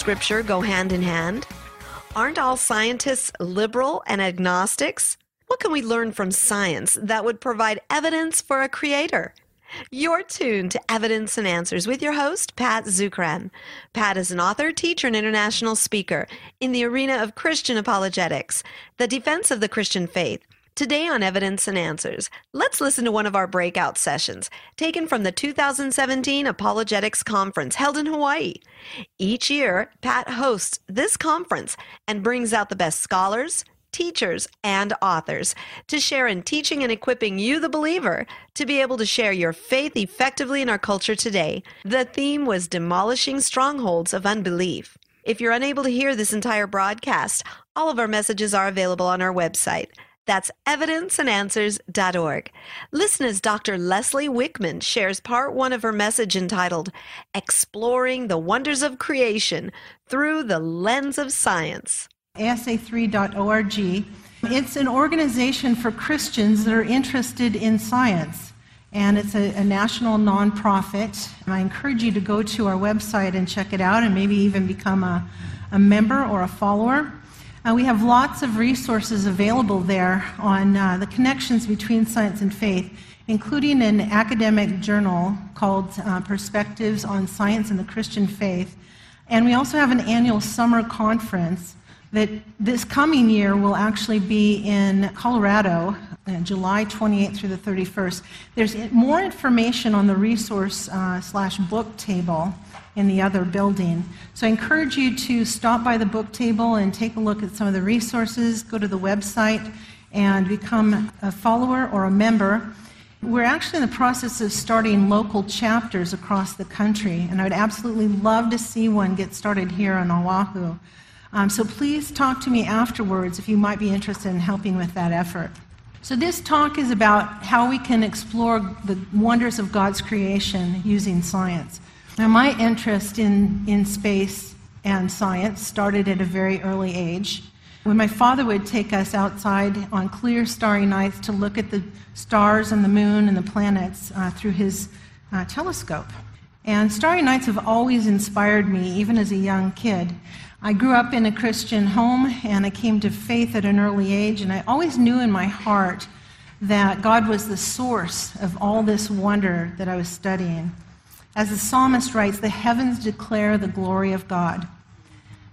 Scripture go hand in hand? Aren't all scientists liberal and agnostics? What can we learn from science that would provide evidence for a creator? You're tuned to Evidence and Answers with your host, Pat Zukeran. Pat is an author, teacher, and international speaker in the arena of Christian apologetics, the defense of the Christian faith. Today on Evidence and Answers, let's listen to one of our breakout sessions taken from the 2017 Apologetics Conference held in Hawaii. Each year, Pat hosts this conference and brings out the best scholars, teachers, and authors to share in teaching and equipping you, the believer, to be able to share your faith effectively in our culture today. The theme was demolishing strongholds of unbelief. If you're unable to hear this entire broadcast, all of our messages are available on our website. That's evidenceandanswers.org. Listen as Dr. Leslie Wickman shares part one of her message entitled Exploring the Wonders of Creation Through the Lens of Science. ASA3.org. It's an organization for Christians that are interested in science, and it's a, a national nonprofit. And I encourage you to go to our website and check it out and maybe even become a, a member or a follower. Uh, we have lots of resources available there on uh, the connections between science and faith, including an academic journal called uh, Perspectives on Science and the Christian Faith. And we also have an annual summer conference that this coming year will actually be in Colorado, uh, July 28th through the 31st. There's more information on the resource uh, slash book table in the other building. So I encourage you to stop by the book table and take a look at some of the resources, go to the website, and become a follower or a member. We're actually in the process of starting local chapters across the country, and I would absolutely love to see one get started here on Oahu. Um, so please talk to me afterwards if you might be interested in helping with that effort. So, this talk is about how we can explore the wonders of God's creation using science. Now, my interest in, in space and science started at a very early age. When my father would take us outside on clear, starry nights to look at the stars and the moon and the planets uh, through his uh, telescope. And starry nights have always inspired me, even as a young kid. I grew up in a Christian home and I came to faith at an early age, and I always knew in my heart that God was the source of all this wonder that I was studying. As the psalmist writes, the heavens declare the glory of God.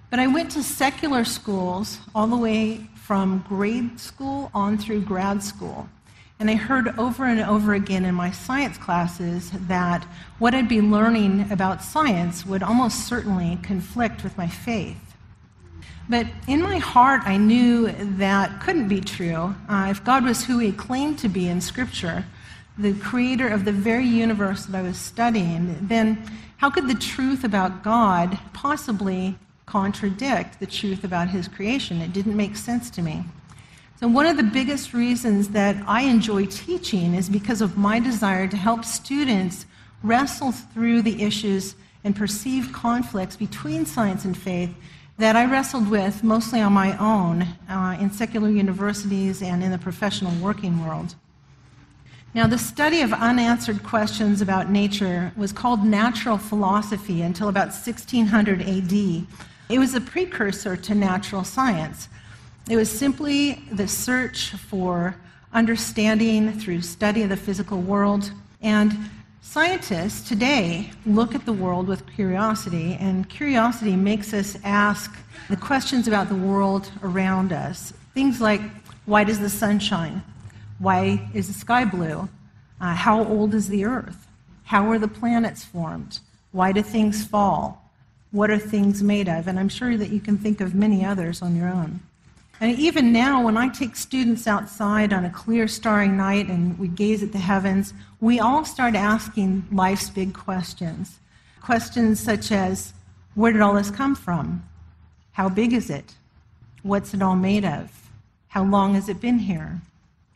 But I went to secular schools all the way from grade school on through grad school. And I heard over and over again in my science classes that what I'd be learning about science would almost certainly conflict with my faith. But in my heart, I knew that couldn't be true. Uh, if God was who he claimed to be in Scripture, the creator of the very universe that I was studying, then how could the truth about God possibly contradict the truth about his creation? It didn't make sense to me. So, one of the biggest reasons that I enjoy teaching is because of my desire to help students wrestle through the issues and perceived conflicts between science and faith that I wrestled with mostly on my own uh, in secular universities and in the professional working world. Now, the study of unanswered questions about nature was called natural philosophy until about 1600 AD. It was a precursor to natural science. It was simply the search for understanding through study of the physical world. And scientists today look at the world with curiosity, and curiosity makes us ask the questions about the world around us. Things like why does the sun shine? Why is the sky blue? Uh, how old is the earth? How are the planets formed? Why do things fall? What are things made of? And I'm sure that you can think of many others on your own. And even now, when I take students outside on a clear, starry night and we gaze at the heavens, we all start asking life's big questions. Questions such as Where did all this come from? How big is it? What's it all made of? How long has it been here?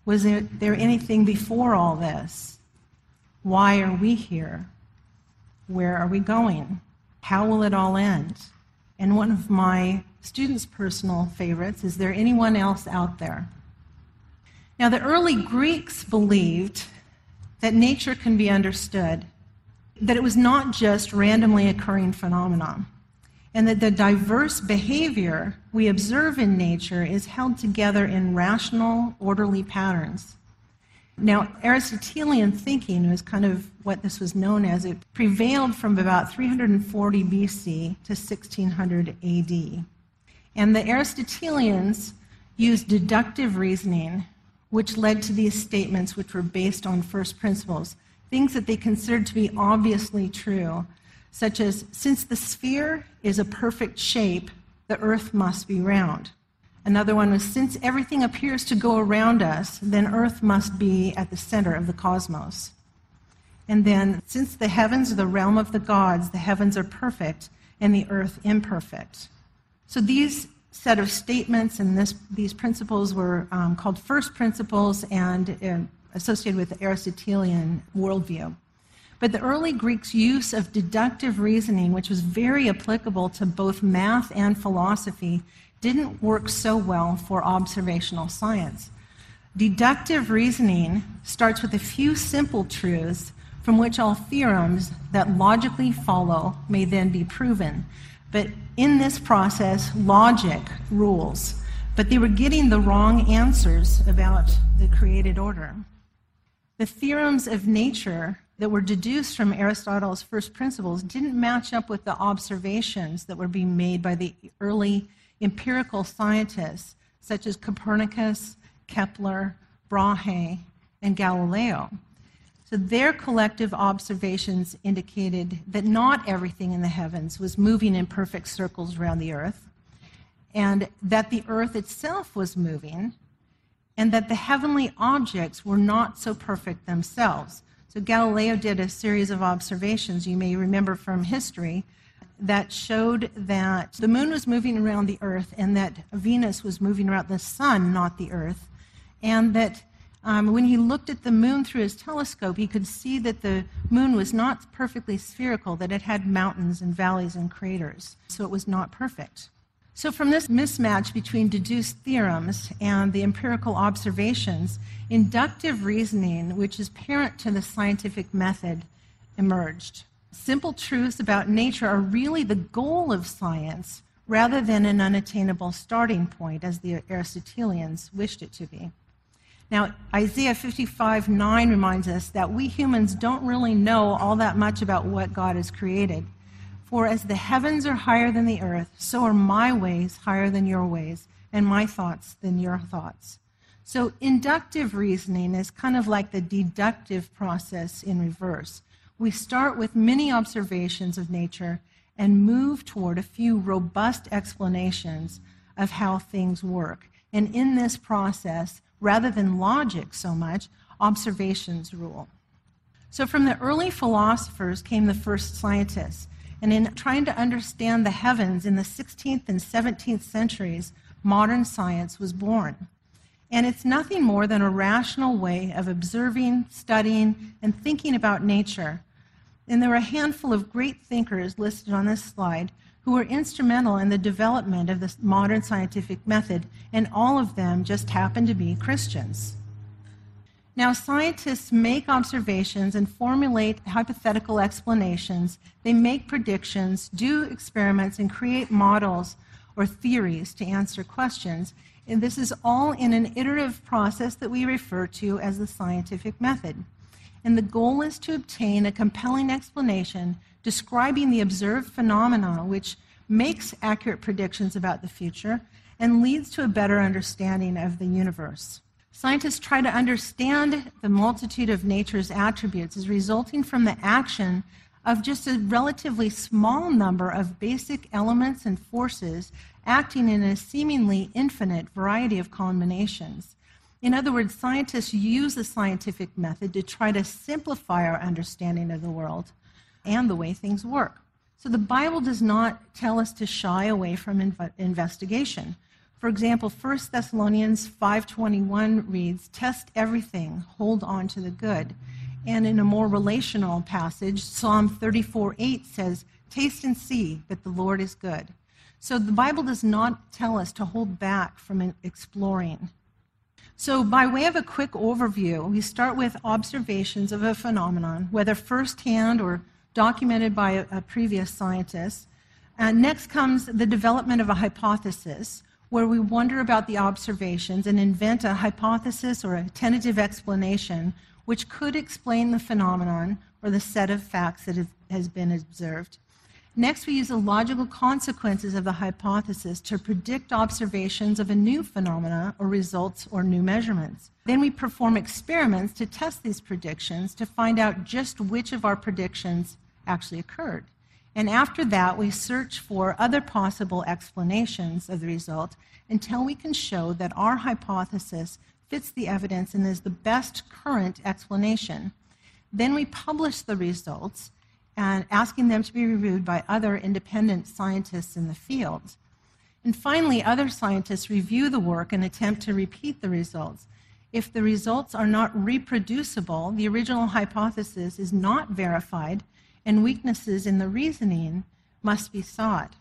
Was there, there anything before all this? Why are we here? Where are we going? How will it all end? And one of my students' personal favorites is there anyone else out there? Now, the early Greeks believed that nature can be understood, that it was not just randomly occurring phenomena. And that the diverse behavior we observe in nature is held together in rational, orderly patterns. Now, Aristotelian thinking was kind of what this was known as. It prevailed from about 340 BC to 1600 AD. And the Aristotelians used deductive reasoning, which led to these statements, which were based on first principles, things that they considered to be obviously true, such as since the sphere is a perfect shape, the earth must be round. Another one was since everything appears to go around us, then earth must be at the center of the cosmos. And then, since the heavens are the realm of the gods, the heavens are perfect and the earth imperfect. So these set of statements and this, these principles were um, called first principles and uh, associated with the Aristotelian worldview. But the early Greeks' use of deductive reasoning, which was very applicable to both math and philosophy, didn't work so well for observational science. Deductive reasoning starts with a few simple truths from which all theorems that logically follow may then be proven. But in this process, logic rules. But they were getting the wrong answers about the created order. The theorems of nature that were deduced from Aristotle's first principles didn't match up with the observations that were being made by the early empirical scientists such as Copernicus, Kepler, Brahe, and Galileo. So their collective observations indicated that not everything in the heavens was moving in perfect circles around the earth, and that the earth itself was moving, and that the heavenly objects were not so perfect themselves. So Galileo did a series of observations you may remember from history that showed that the moon was moving around the earth and that Venus was moving around the sun, not the earth. And that um, when he looked at the moon through his telescope, he could see that the moon was not perfectly spherical, that it had mountains and valleys and craters. So it was not perfect. So, from this mismatch between deduced theorems and the empirical observations, inductive reasoning, which is parent to the scientific method, emerged. Simple truths about nature are really the goal of science rather than an unattainable starting point, as the Aristotelians wished it to be. Now, Isaiah 55 9 reminds us that we humans don't really know all that much about what God has created. For as the heavens are higher than the earth, so are my ways higher than your ways, and my thoughts than your thoughts. So, inductive reasoning is kind of like the deductive process in reverse. We start with many observations of nature and move toward a few robust explanations of how things work. And in this process, rather than logic so much, observations rule. So, from the early philosophers came the first scientists. And in trying to understand the heavens in the 16th and 17th centuries, modern science was born. And it's nothing more than a rational way of observing, studying, and thinking about nature. And there are a handful of great thinkers listed on this slide who were instrumental in the development of this modern scientific method, and all of them just happened to be Christians. Now, scientists make observations and formulate hypothetical explanations. They make predictions, do experiments, and create models or theories to answer questions. And this is all in an iterative process that we refer to as the scientific method. And the goal is to obtain a compelling explanation describing the observed phenomena, which makes accurate predictions about the future and leads to a better understanding of the universe. Scientists try to understand the multitude of nature's attributes as resulting from the action of just a relatively small number of basic elements and forces acting in a seemingly infinite variety of combinations. In other words, scientists use the scientific method to try to simplify our understanding of the world and the way things work. So the Bible does not tell us to shy away from inv- investigation. For example, 1 Thessalonians 5:21 reads, "Test everything, hold on to the good." And in a more relational passage, Psalm 34:8 says, "Taste and see that the Lord is good." So the Bible does not tell us to hold back from exploring. So, by way of a quick overview, we start with observations of a phenomenon, whether firsthand or documented by a, previous scientist, And next comes the development of a hypothesis, where we wonder about the observations and invent a hypothesis or a tentative explanation which could explain the phenomenon or the set of facts that has been observed. Next, we use the logical consequences of the hypothesis to predict observations of a new phenomena or results or new measurements. Then we perform experiments to test these predictions to find out just which of our predictions actually occurred. And after that, we search for other possible explanations of the result until we can show that our hypothesis fits the evidence and is the best current explanation. Then we publish the results and asking them to be reviewed by other independent scientists in the field. And finally, other scientists review the work and attempt to repeat the results. If the results are not reproducible, the original hypothesis is not verified, and weaknesses in the reasoning must be sought.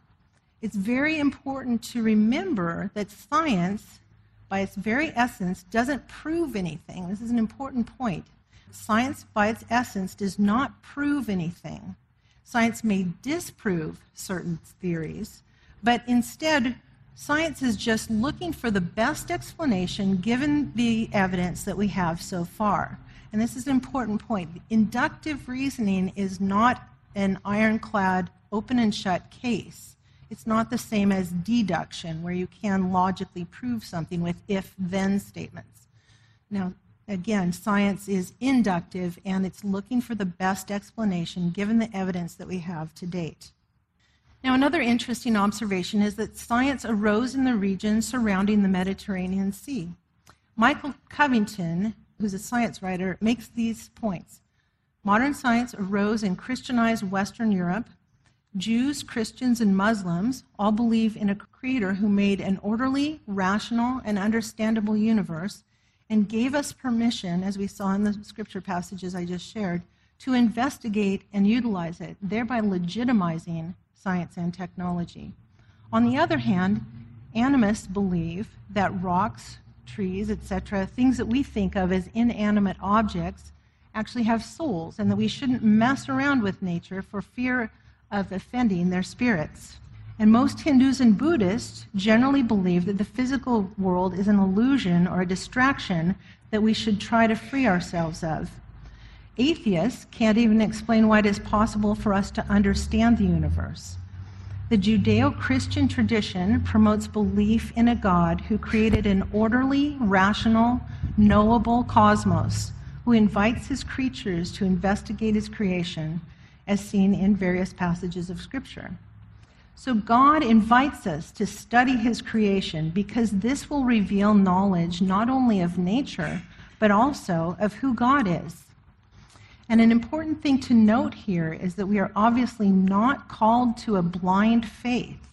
It's very important to remember that science, by its very essence, doesn't prove anything. This is an important point. Science, by its essence, does not prove anything. Science may disprove certain theories, but instead, science is just looking for the best explanation given the evidence that we have so far. And this is an important point. Inductive reasoning is not an ironclad, open and shut case. It's not the same as deduction, where you can logically prove something with if then statements. Now, Again, science is inductive and it's looking for the best explanation given the evidence that we have to date. Now, another interesting observation is that science arose in the region surrounding the Mediterranean Sea. Michael Covington, who's a science writer, makes these points. Modern science arose in Christianized Western Europe. Jews, Christians, and Muslims all believe in a creator who made an orderly, rational, and understandable universe and gave us permission, as we saw in the scripture passages I just shared, to investigate and utilize it, thereby legitimizing science and technology. On the other hand, animists believe that rocks, trees, etc., things that we think of as inanimate objects, actually have souls, and that we shouldn't mess around with nature for fear of offending their spirits. And most Hindus and Buddhists generally believe that the physical world is an illusion or a distraction that we should try to free ourselves of. Atheists can't even explain why it is possible for us to understand the universe. The Judeo Christian tradition promotes belief in a God who created an orderly, rational, knowable cosmos, who invites his creatures to investigate his creation, as seen in various passages of Scripture. So God invites us to study his creation because this will reveal knowledge not only of nature, but also of who God is. And an important thing to note here is that we are obviously not called to a blind faith.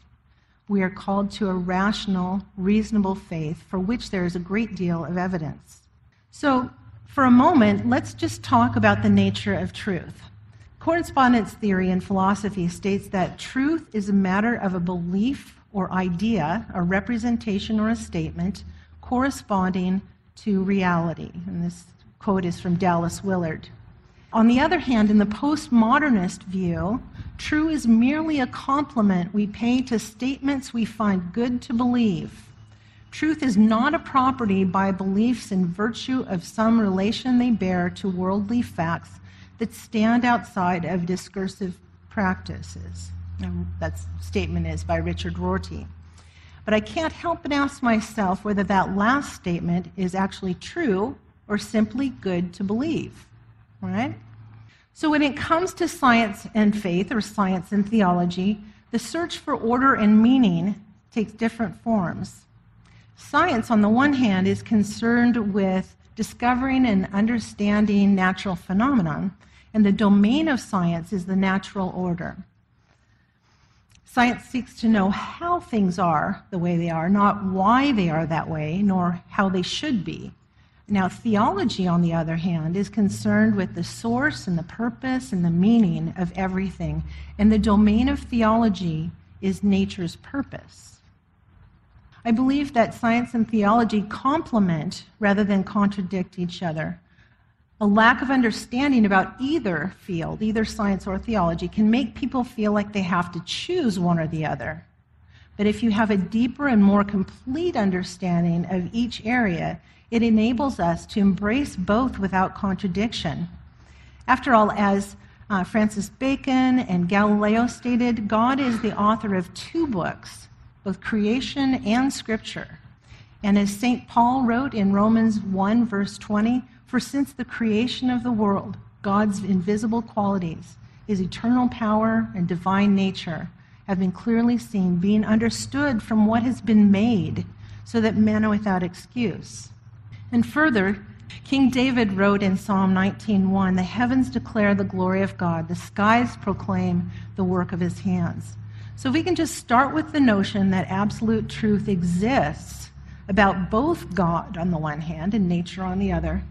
We are called to a rational, reasonable faith for which there is a great deal of evidence. So, for a moment, let's just talk about the nature of truth. Correspondence theory in philosophy states that truth is a matter of a belief or idea, a representation or a statement corresponding to reality. And this quote is from Dallas Willard. On the other hand, in the postmodernist view, true is merely a compliment we pay to statements we find good to believe. Truth is not a property by beliefs in virtue of some relation they bear to worldly facts that stand outside of discursive practices. And that statement is by Richard Rorty. But I can't help but ask myself whether that last statement is actually true or simply good to believe. Right? So when it comes to science and faith, or science and theology, the search for order and meaning takes different forms. Science, on the one hand, is concerned with discovering and understanding natural phenomenon, and the domain of science is the natural order. Science seeks to know how things are the way they are, not why they are that way, nor how they should be. Now, theology, on the other hand, is concerned with the source and the purpose and the meaning of everything. And the domain of theology is nature's purpose. I believe that science and theology complement rather than contradict each other. A lack of understanding about either field, either science or theology, can make people feel like they have to choose one or the other. But if you have a deeper and more complete understanding of each area, it enables us to embrace both without contradiction. After all, as uh, Francis Bacon and Galileo stated, God is the author of two books, both creation and scripture. And as St. Paul wrote in Romans 1, verse 20, for since the creation of the world, God's invisible qualities, his eternal power and divine nature, have been clearly seen, being understood from what has been made, so that men are without excuse. And further, King David wrote in Psalm 19:1, "The heavens declare the glory of God; the skies proclaim the work of his hands." So if we can just start with the notion that absolute truth exists about both God on the one hand and nature on the other,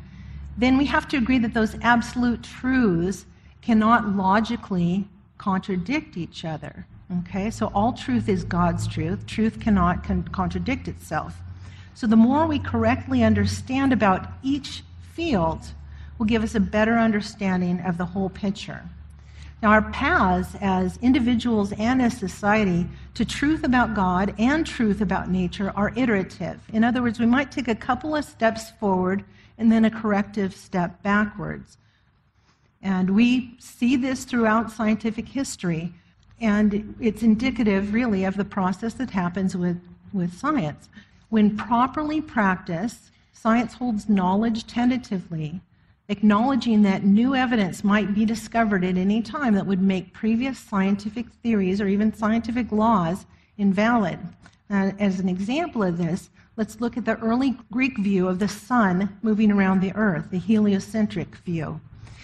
then we have to agree that those absolute truths cannot logically contradict each other. Okay, so all truth is God's truth. Truth cannot con- contradict itself. So the more we correctly understand about each field, will give us a better understanding of the whole picture. Now, our paths as individuals and as society to truth about God and truth about nature are iterative. In other words, we might take a couple of steps forward and then a corrective step backwards. And we see this throughout scientific history, and it's indicative, really, of the process that happens with, with science. When properly practiced, science holds knowledge tentatively, acknowledging that new evidence might be discovered at any time that would make previous scientific theories or even scientific laws invalid. Uh, as an example of this, let's look at the early Greek view of the sun moving around the earth, the heliocentric view.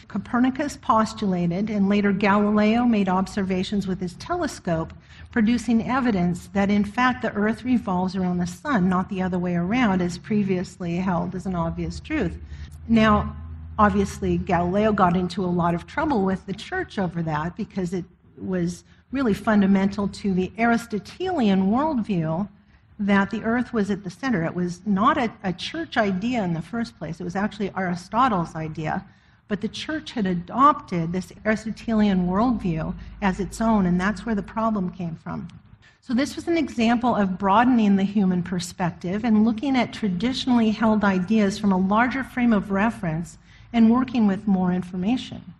Copernicus postulated, and later Galileo made observations with his telescope, producing evidence that in fact the earth revolves around the sun, not the other way around, as previously held as an obvious truth. Now, obviously, Galileo got into a lot of trouble with the church over that because it was really fundamental to the Aristotelian worldview that the earth was at the center. It was not a, a, church idea in the first place, it was actually Aristotle's idea. But the church had adopted this Aristotelian worldview as its own, and that's where the problem came from. So, this was an example of broadening the human perspective and looking at traditionally held ideas from a larger frame of reference and working with more information.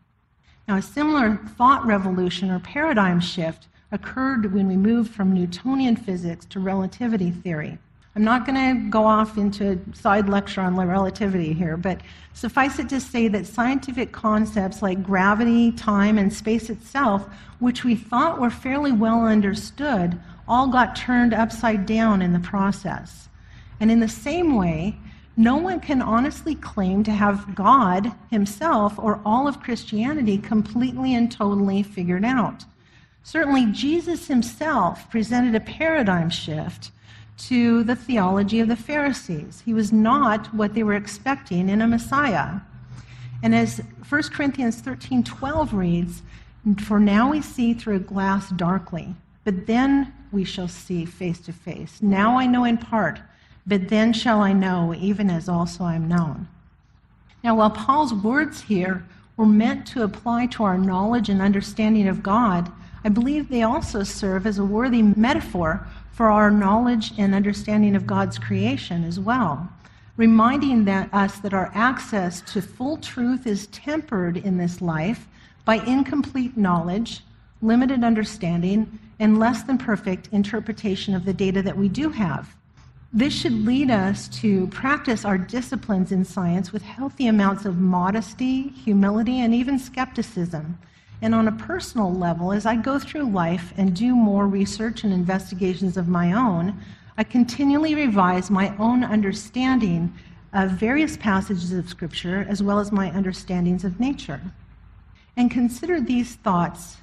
Now, a similar thought revolution or paradigm shift occurred when we moved from Newtonian physics to relativity theory. I'm not going to go off into a side lecture on relativity here, but suffice it to say that scientific concepts like gravity, time, and space itself, which we thought were fairly well understood, all got turned upside down in the process. And in the same way, no one can honestly claim to have God himself or all of Christianity completely and totally figured out. Certainly, Jesus himself presented a paradigm shift to the theology of the Pharisees. He was not what they were expecting in a Messiah. And as 1 Corinthians 13 12 reads, For now we see through a glass darkly, but then we shall see face to face. Now I know in part, but then shall I know, even as also I am known. Now, while Paul's words here were meant to apply to our knowledge and understanding of God, I believe they also serve as a worthy metaphor for our knowledge and understanding of God's creation as well, reminding that, us that our access to full truth is tempered in this life by incomplete knowledge, limited understanding, and less than perfect interpretation of the data that we do have. This should lead us to practice our disciplines in science with healthy amounts of modesty, humility, and even skepticism and on a personal level, as I go through life and do more research and investigations of my own, I continually revise my own understanding of various passages of Scripture as well as my understandings of nature. And consider these thoughts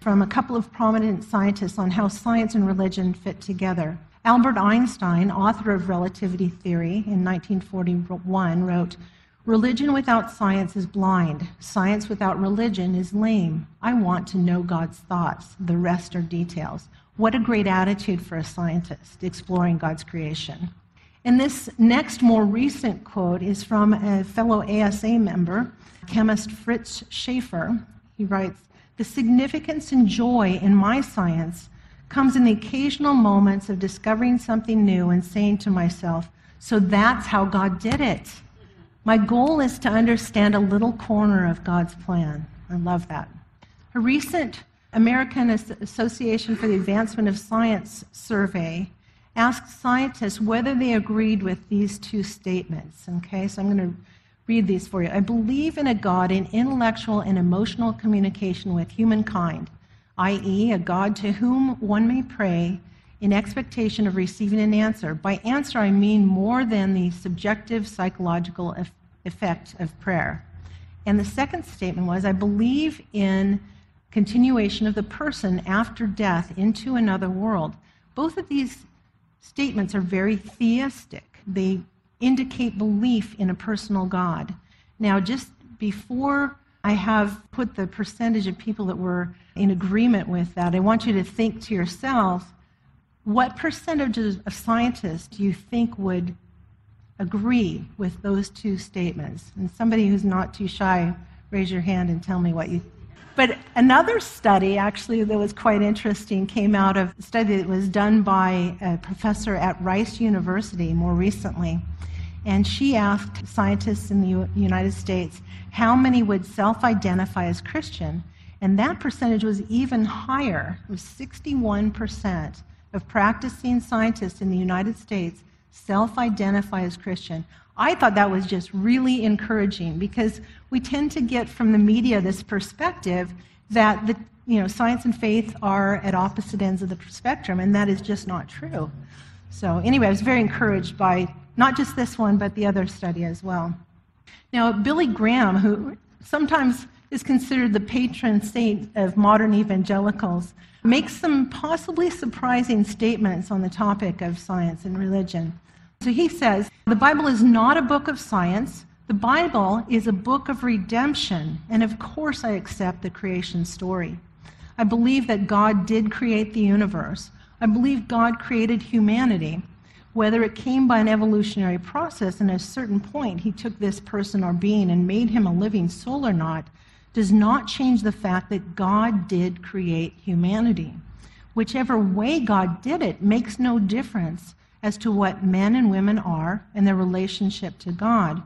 from a couple of prominent scientists on how science and religion fit together. Albert Einstein, author of relativity theory in 1941, wrote, Religion without science is blind. Science without religion is lame. I want to know God's thoughts. The rest are details. What a great attitude for a scientist exploring God's creation. And this next, more recent quote is from a fellow ASA member, chemist Fritz Schaefer. He writes The significance and joy in my science comes in the occasional moments of discovering something new and saying to myself, So that's how God did it. My goal is to understand a little corner of God's plan. I love that. A recent American Association for the Advancement of Science survey asked scientists whether they agreed with these two statements. Okay, so I'm going to read these for you. I believe in a God in intellectual and emotional communication with humankind, i.e., a God to whom one may pray in expectation of receiving an answer. By answer, I mean more than the subjective psychological effect of prayer. And the second statement was I believe in continuation of the person after death into another world. Both of these statements are very theistic. They indicate belief in a personal God. Now, just before I have put the percentage of people that were in agreement with that, I want you to think to yourselves what percentage of scientists do you think would agree with those two statements? And somebody who's not too shy, raise your hand and tell me what you but another study, actually, that was quite interesting came out of a study that was done by a professor at Rice University more recently. And she asked scientists in the United States how many would self identify as Christian. And that percentage was even higher. It was 61% of practicing scientists in the United States self identify as Christian. I thought that was just really encouraging because we tend to get from the media this perspective that the, you know, science and faith are at opposite ends of the spectrum, and that is just not true. So, anyway, I was very encouraged by not just this one, but the other study as well. Now, Billy Graham, who sometimes is considered the patron saint of modern evangelicals, makes some possibly surprising statements on the topic of science and religion. So he says, the Bible is not a book of science. The Bible is a book of redemption. And of course, I accept the creation story. I believe that God did create the universe. I believe God created humanity. Whether it came by an evolutionary process and at a certain point he took this person or being and made him a living soul or not, does not change the fact that God did create humanity. Whichever way God did it makes no difference as to what men and women are and their relationship to God.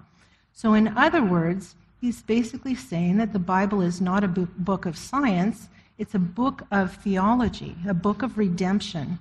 So, in other words, he's basically saying that the Bible is not a book of science, it's a book of theology, a book of redemption.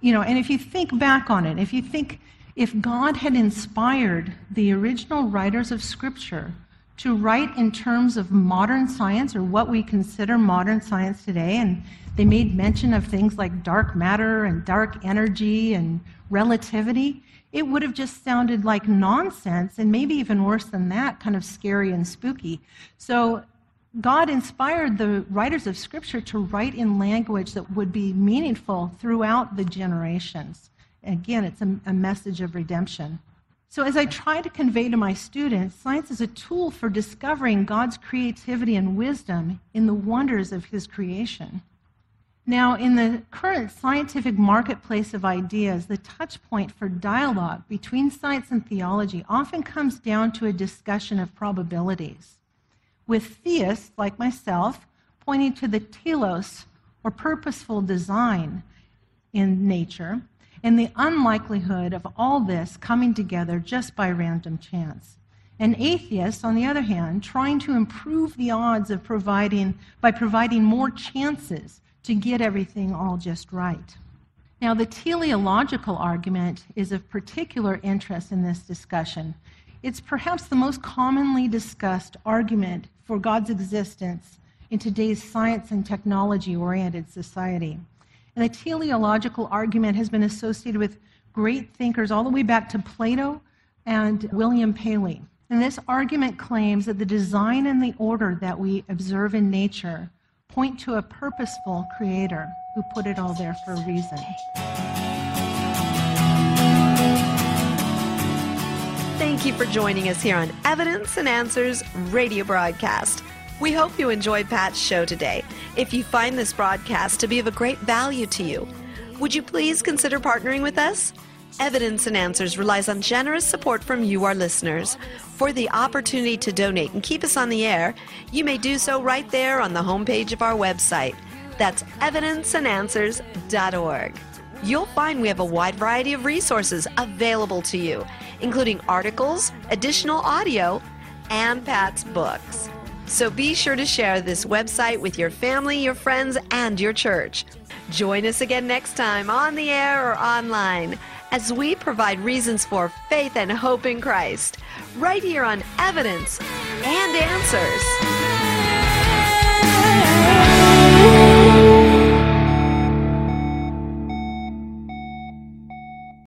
You know, and if you think back on it, if you think if God had inspired the original writers of Scripture to write in terms of modern science or what we consider modern science today, and they made mention of things like dark matter and dark energy and relativity, it would have just sounded like nonsense and maybe even worse than that, kind of scary and spooky. So God inspired the writers of Scripture to write in language that would be meaningful throughout the generations. Again, it's a, a message of redemption. So, as I try to convey to my students, science is a tool for discovering God's creativity and wisdom in the wonders of His creation. Now, in the current scientific marketplace of ideas, the touch point for dialogue between science and theology often comes down to a discussion of probabilities, with theists like myself pointing to the telos, or purposeful design in nature, and the unlikelihood of all this coming together just by random chance. And atheists, on the other hand, trying to improve the odds of providing by providing more chances to get everything all just right. Now, the teleological argument is of particular interest in this discussion. It's perhaps the most commonly discussed argument for God's existence in today's science and technology oriented society. And the teleological argument has been associated with great thinkers all the way back to Plato and William Paley. And this argument claims that the design and the order that we observe in nature point to a purposeful creator who put it all there for a reason. Thank you for joining us here on Evidence and Answers radio broadcast. We hope you enjoyed Pat's show today. If you find this broadcast to be of a great value to you, would you please consider partnering with us? Evidence and Answers relies on generous support from you, our listeners. For the opportunity to donate and keep us on the air, you may do so right there on the homepage of our website. That's evidenceandanswers.org. You'll find we have a wide variety of resources available to you, including articles, additional audio, and Pat's books. So be sure to share this website with your family, your friends, and your church. Join us again next time on the air or online as we provide reasons for faith and hope in Christ, right here on Evidence and Answers.